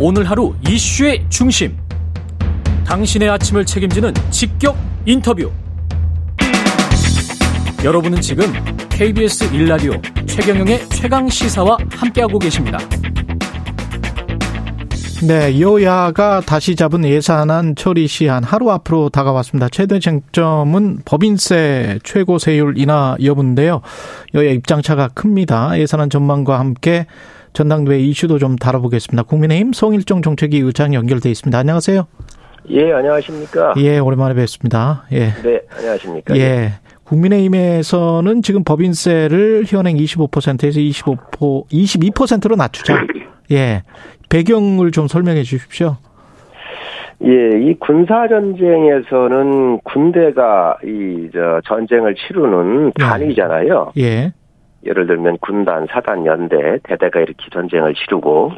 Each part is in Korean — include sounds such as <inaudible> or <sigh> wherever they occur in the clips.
오늘 하루 이슈의 중심. 당신의 아침을 책임지는 직격 인터뷰. 여러분은 지금 KBS 일라디오 최경영의 최강 시사와 함께하고 계십니다. 네, 여야가 다시 잡은 예산안 처리 시한 하루 앞으로 다가왔습니다. 최대 쟁점은 법인세 최고 세율 인하 여부인데요. 여야 입장차가 큽니다. 예산안 전망과 함께 전당대회 이슈도 좀 다뤄보겠습니다. 국민의힘 송일종 정책위 의장 연결돼 있습니다. 안녕하세요. 예, 안녕하십니까. 예, 오랜만에 뵙습니다. 예. 네, 안녕하십니까. 예. 국민의힘에서는 지금 법인세를 현행 25%에서 25% 22%로 낮추자. <laughs> 예. 배경을 좀 설명해 주십시오. 예, 이 군사 전쟁에서는 군대가 이 저 전쟁을 치르는 예. 단위잖아요. 예. 예를 들면 군단, 사단, 연대, 대대가 이렇게 전쟁을 치르고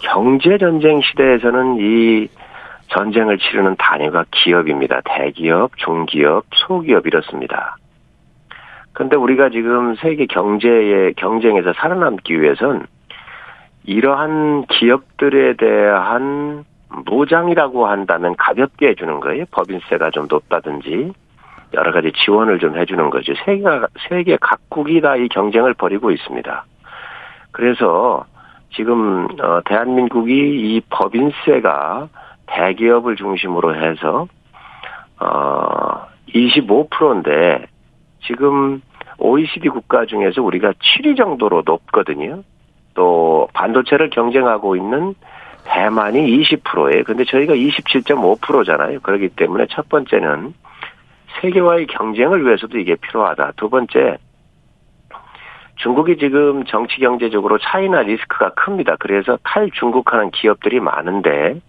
경제 전쟁 시대에서는 이 전쟁을 치르는 단위가 기업입니다. 대기업, 중기업, 소기업 이렇습니다. 그런데 우리가 지금 세계 경제의 경쟁에서 살아남기 위해선 이러한 기업들에 대한 보장이라고 한다면 가볍게 해주는 거예요. 법인세가 좀 높다든지 여러 가지 지원을 좀 해주는 거죠. 세계가 세계 각국이 다 이 경쟁을 벌이고 있습니다. 그래서 지금 어, 대한민국이 이 법인세가 대기업을 중심으로 해서 어 25%인데 지금 OECD 국가 중에서 우리가 7위 정도로 높거든요. 또 반도체를 경쟁하고 있는 대만이 20%예요. 근데 저희가 27.5%잖아요. 그렇기 때문에 첫 번째는 세계와의 경쟁을 위해서도 이게 필요하다. 두 번째, 중국이 지금 정치 경제적으로 차이나 리스크가 큽니다. 그래서 탈중국하는 기업들이 많은데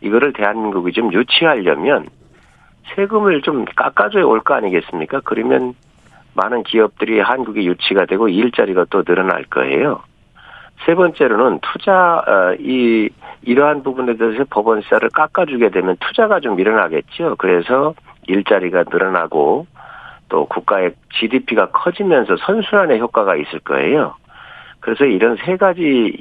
이거를 대한민국이 좀 유치하려면 세금을 좀 깎아줘야 올 거 아니겠습니까? 그러면 많은 기업들이 한국에 유치가 되고 일자리가 또 늘어날 거예요. 세 번째로는 투자 어, 이 이러한 부분에 대해서 법원세를 깎아주게 되면 투자가 좀 일어나겠죠. 그래서 일자리가 늘어나고 또 국가의 GDP가 커지면서 선순환의 효과가 있을 거예요. 그래서 이런 세 가지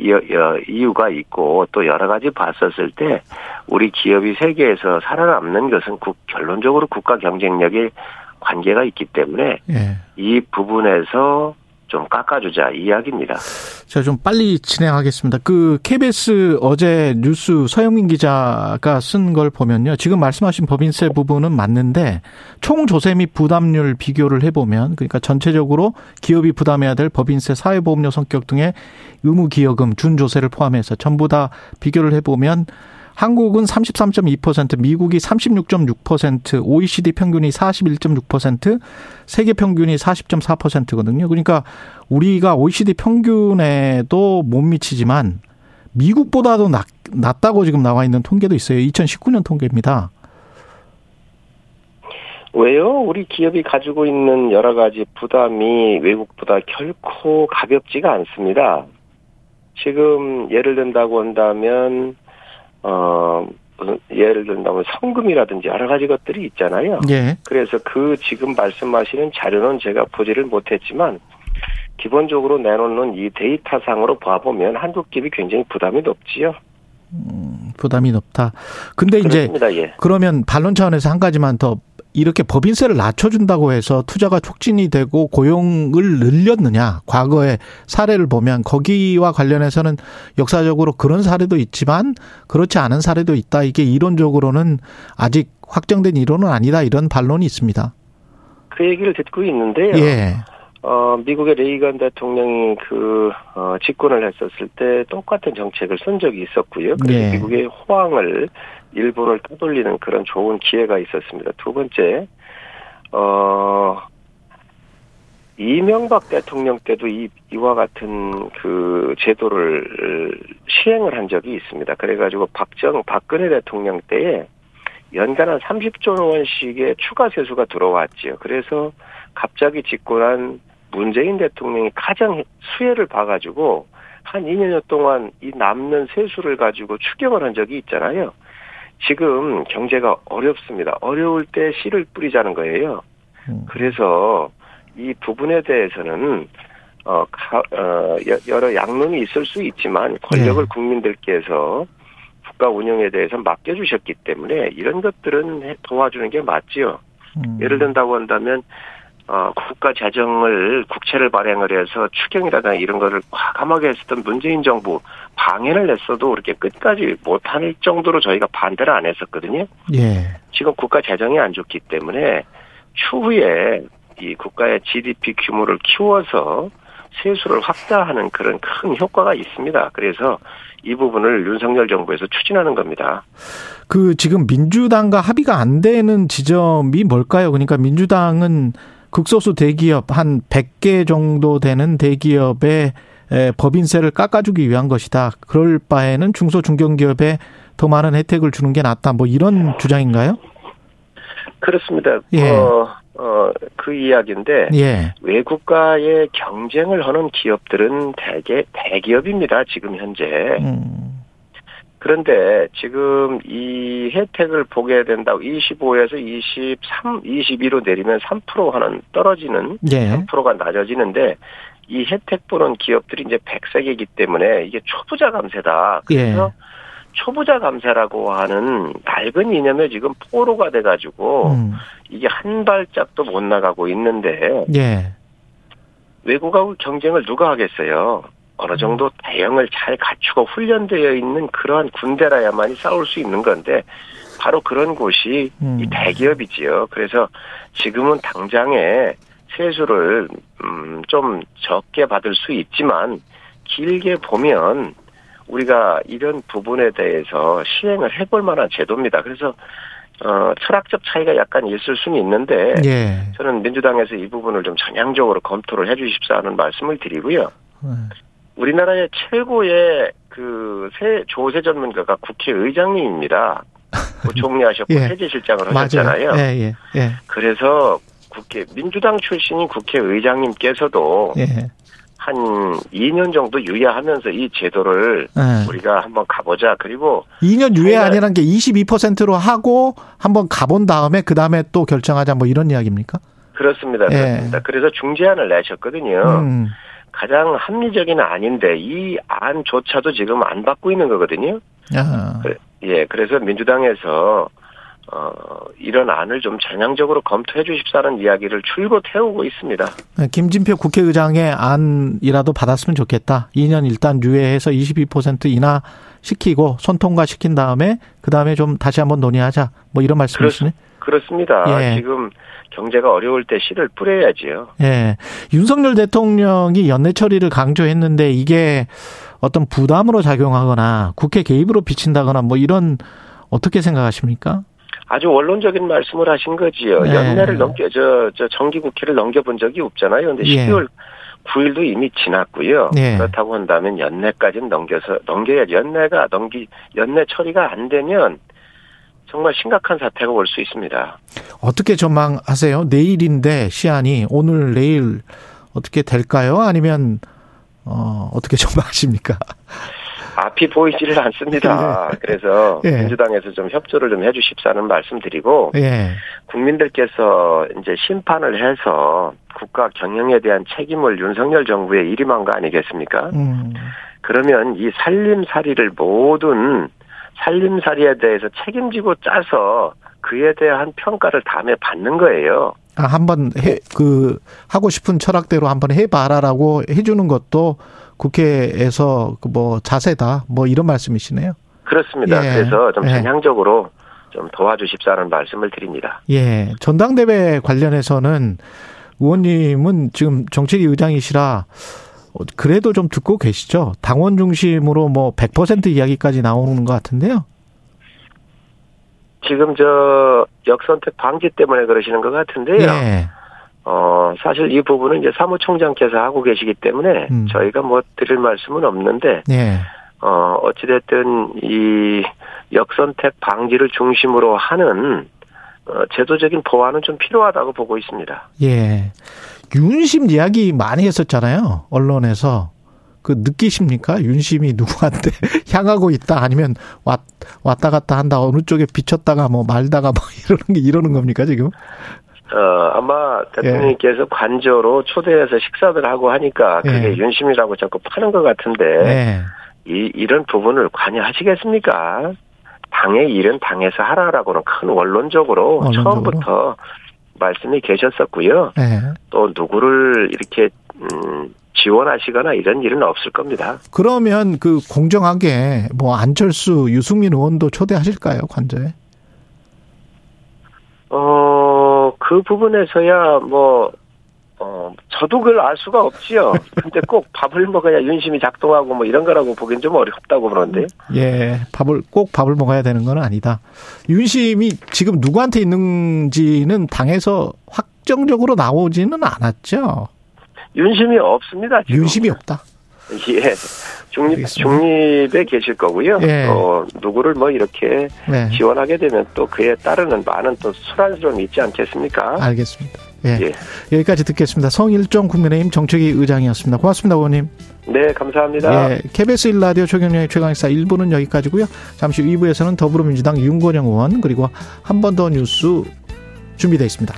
이유가 있고 또 여러 가지 봤었을 때 우리 기업이 세계에서 살아남는 것은 결론적으로 국가 경쟁력에 관계가 있기 때문에 예. 이 부분에서 좀 깎아주자 이야기입니다. 제가 좀 빨리 진행하겠습니다. 그 KBS 어제 뉴스 서영민 기자가 쓴 걸 보면요. 지금 말씀하신 법인세 부분은 맞는데 총 조세 및 부담률 비교를 해보면 그러니까 전체적으로 기업이 부담해야 될 법인세, 사회보험료 성격 등의 의무 기여금, 준조세를 포함해서 전부 다 비교를 해보면 한국은 33.2%, 미국이 36.6%, OECD 평균이 41.6%, 세계 평균이 40.4%거든요. 그러니까 우리가 OECD 평균에도 못 미치지만 미국보다도 낮, 낮다고 지금 나와 있는 통계도 있어요. 2019년 통계입니다. 왜요? 우리 기업이 가지고 있는 여러 가지 부담이 외국보다 결코 가볍지가 않습니다. 지금 예를 든다고 한다면 어, 예를 든다면 성금이라든지 여러 가지 것들이 있잖아요. 예. 그래서 그 지금 말씀하시는 자료는 제가 보지를 못했지만 기본적으로 내놓는 이 데이터상으로 봐보면 한국 기업이 굉장히 부담이 높지요. 음, 부담이 높다. 근데 그렇습니다. 이제 예. 그러면 반론 차원에서 한 가지만 더 이렇게 법인세를 낮춰준다고 해서 투자가 촉진이 되고 고용을 늘렸느냐? 과거의 사례를 보면 거기와 관련해서는 역사적으로 그런 사례도 있지만 그렇지 않은 사례도 있다. 이게 이론적으로는 아직 확정된 이론은 아니다. 이런 반론이 있습니다. 그 얘기를 듣고 있는데요. 예. 어, 미국의 레이건 대통령이 그, 어, 집권을 했었을 때 똑같은 정책을 쓴 적이 있었고요. 그래서 예. 미국의 호황을 일본을 떠돌리는 그런 좋은 기회가 있었습니다. 두 번째, 어, 이명박 대통령 때도 이, 이와 같은 그 제도를 시행을 한 적이 있습니다. 그래가지고 박정, 박근혜 대통령 때에 연간 한 30조 원씩의 추가 세수가 들어왔지요. 그래서 갑자기 집권한 문재인 대통령이 가장 수혜를 봐가지고 한 2년여 동안 이 남는 세수를 가지고 추경을 한 적이 있잖아요. 지금 경제가 어렵습니다. 어려울 때 씨를 뿌리자는 거예요. 음. 그래서 이 부분에 대해서는 어, 가, 어 여러 양론이 있을 수 있지만 권력을 네. 국민들께서 국가 운영에 대해서 맡겨주셨기 때문에 이런 것들은 도와주는 게 맞지요. 음. 예를 든다고 한다면 어, 국가 재정을 국채를 발행을 해서 추경이라든가 이런 거를 과감하게 했었던 문재인 정부 방해를 냈어도 그렇게 끝까지 못할 정도로 저희가 반대를 안 했었거든요. 예. 지금 국가 재정이 안 좋기 때문에 추후에 이 국가의 GDP 규모를 키워서 세수를 확대하는 그런 큰 효과가 있습니다. 그래서 이 부분을 윤석열 정부에서 추진하는 겁니다. 그 지금 민주당과 합의가 안 되는 지점이 뭘까요? 그러니까 민주당은 극소수 대기업 한 100개 정도 되는 대기업의 에, 법인세를 깎아주기 위한 것이다. 그럴 바에는 중소 중견기업에 더 많은 혜택을 주는 게 낫다. 뭐 이런 주장인가요? 그렇습니다. 예. 어, 어, 그 이야기인데 예. 외국과의 경쟁을 하는 기업들은 대개 대기업입니다. 지금 현재. 음. 그런데 지금 이 혜택을 보게 된다고 25에서 23, 22로 내리면 3% 하는 떨어지는 예. 3%가 낮아지는데 이 혜택 보는 기업들이 이제 100세계이기 때문에 이게 초부자 감세다. 그래서 예. 초부자 감세라고 하는 낡은 이념에 지금 포로가 돼가지고 음. 이게 한 발짝도 못 나가고 있는데 예. 외국하고 경쟁을 누가 하겠어요? 어느 정도 대형을 잘 갖추고 훈련되어 있는 그러한 군대라야만이 싸울 수 있는 건데 바로 그런 곳이 음. 이 대기업이지요. 그래서 지금은 당장에 세수를 음, 좀 적게 받을 수 있지만 길게 보면 우리가 이런 부분에 대해서 시행을 해볼 만한 제도입니다. 그래서 어, 철학적 차이가 약간 있을 수는 있는데 예. 저는 민주당에서 이 부분을 좀 전향적으로 검토를 해주십사 하는 말씀을 드리고요. 음. 우리나라의 최고의 그 세, 조세 전문가가 국회의장님입니다. <laughs> 뭐 종리하셨고 예. 해제실장을 맞아요. 하셨잖아요. 예, 예. 예. 그래서 국회 민주당 출신인 국회의장님께서도 예. 한 2년 정도 유예하면서 이 제도를 예. 우리가 한번 가보자. 그리고 2년 유예 아니라는 게 22%로 하고 한번 가본 다음에 그 다음에 또 결정하자 뭐 이런 이야기입니까? 그렇습니다. 예. 그렇습니다. 그래서 중재안을 내셨거든요. 음. 가장 합리적인 안인데 이 안조차도 지금 안 받고 있는 거거든요. 아. 예, 그래서 민주당에서 어, 이런 안을 좀 전향적으로 검토해 주십사는 이야기를 줄곧 해오고 있습니다. 김진표 국회의장의 안이라도 받았으면 좋겠다. 2년 일단 유예해서 22% 인하 시키고 손통과 시킨 다음에 그 다음에 좀 다시 한번 논의하자. 뭐 이런 말씀이시네. 그렇습니다. 예. 지금 경제가 어려울 때 씨를 뿌려야지요. 예. 윤석열 대통령이 연내 처리를 강조했는데 이게 어떤 부담으로 작용하거나 국회 개입으로 비친다거나 뭐 이런 어떻게 생각하십니까? 아주 원론적인 말씀을 하신 거지요. 네. 연내를 넘겨 저, 저 정기 국회를 넘겨본 적이 없잖아요. 근데 예. 12월 9일도 이미 지났고요. 예. 그렇다고 한다면 연내까지는 넘겨서 넘겨야지. 연내가 넘기 연내 처리가 안 되면 정말 심각한 사태가 올 수 있습니다. 어떻게 전망하세요? 내일인데 시한이 오늘 내일 어떻게 될까요? 아니면 어 어떻게 <laughs> 전망하십니까? 앞이 보이지를 않습니다. 그래서 예. 민주당에서 좀 협조를 좀 해주십사는 말씀드리고 예. 국민들께서 이제 심판을 해서 국가 경영에 대한 책임을 윤석열 정부에 일임한 거 아니겠습니까? 음. 그러면 이 살림살이를 모든 살림살이에 대해서 책임지고 짜서 그에 대한 평가를 다음에 받는 거예요. 아, 한번 해, 그, 하고 싶은 철학대로 한번 해봐라라고 해주는 것도 국회에서 그뭐 자세다. 뭐 이런 말씀이시네요. 그렇습니다. 예. 그래서 좀 예. 전향적으로 좀 도와주십사는 말씀을 드립니다. 예. 전당대회 관련해서는 의원님은 지금 정책위 의장이시라 어, 그래도 좀 듣고 계시죠? 당원 중심으로 뭐 100% 이야기까지 나오는 것 같은데요. 지금 저 역선택 방지 때문에 그러시는 것 같은데요. 예. 어, 사실 이 부분은 이제 사무총장께서 하고 계시기 때문에 음. 저희가 뭐 드릴 말씀은 없는데, 예. 어, 어찌됐든 이 역선택 방지를 중심으로 하는 어, 제도적인 보완은 좀 필요하다고 보고 있습니다. 예. 윤심 이야기 많이 했었잖아요. 언론에서. 그 느끼십니까? 윤심이 누구한테 <laughs> 향하고 있다 아니면 왔, 왔다 갔다 한다 어느 쪽에 비쳤다가 뭐 말다가 뭐 <laughs> 이러는 게 이러는 겁니까 지금? 어, 아마 대통령께서 예. 관저로 초대해서 식사를 하고 하니까 그게 예. 윤심이라고 자꾸 파는 것 같은데 예. 이 이런 부분을 관여하시겠습니까? 당의 일은 당에서 하라라고는 큰 원론적으로, 원론적으로? 처음부터 말씀이 계셨었고요. 예. 또 누구를 이렇게 음, 지원하시거나 이런 일은 없을 겁니다. 그러면 그 공정하게 뭐 안철수, 유승민 의원도 초대하실까요 관저에? 어, 그 부분에서야 뭐, 어, 저도 그걸 알 수가 없지요. 근데 꼭 밥을 먹어야 윤심이 작동하고 뭐 이런 거라고 보기엔 좀 어렵다고 그러는데. 예, 밥을, 꼭 밥을 먹어야 되는 건 아니다. 윤심이 지금 누구한테 있는지는 당에서 확정적으로 나오지는 않았죠. 윤심이 없습니다. 지금. 윤심이 없다. 예. 중립, 중립에 계실 거고요. 예. 어, 누구를 뭐 이렇게 네. 지원하게 되면 또 그에 따르는 많은 또 수란스러움이 있지 않겠습니까? 알겠습니다. 예. 예. 여기까지 듣겠습니다. 성일정 국민의힘 정책위 의장이었습니다. 고맙습니다, 의원님. 네, 감사합니다. 예. KBS 1라디오 최경영의 최강의사 1부는 여기까지고요. 잠시 후 2부에서는 더불어민주당 윤건영 의원 그리고 한 번 더 뉴스 준비되어 있습니다.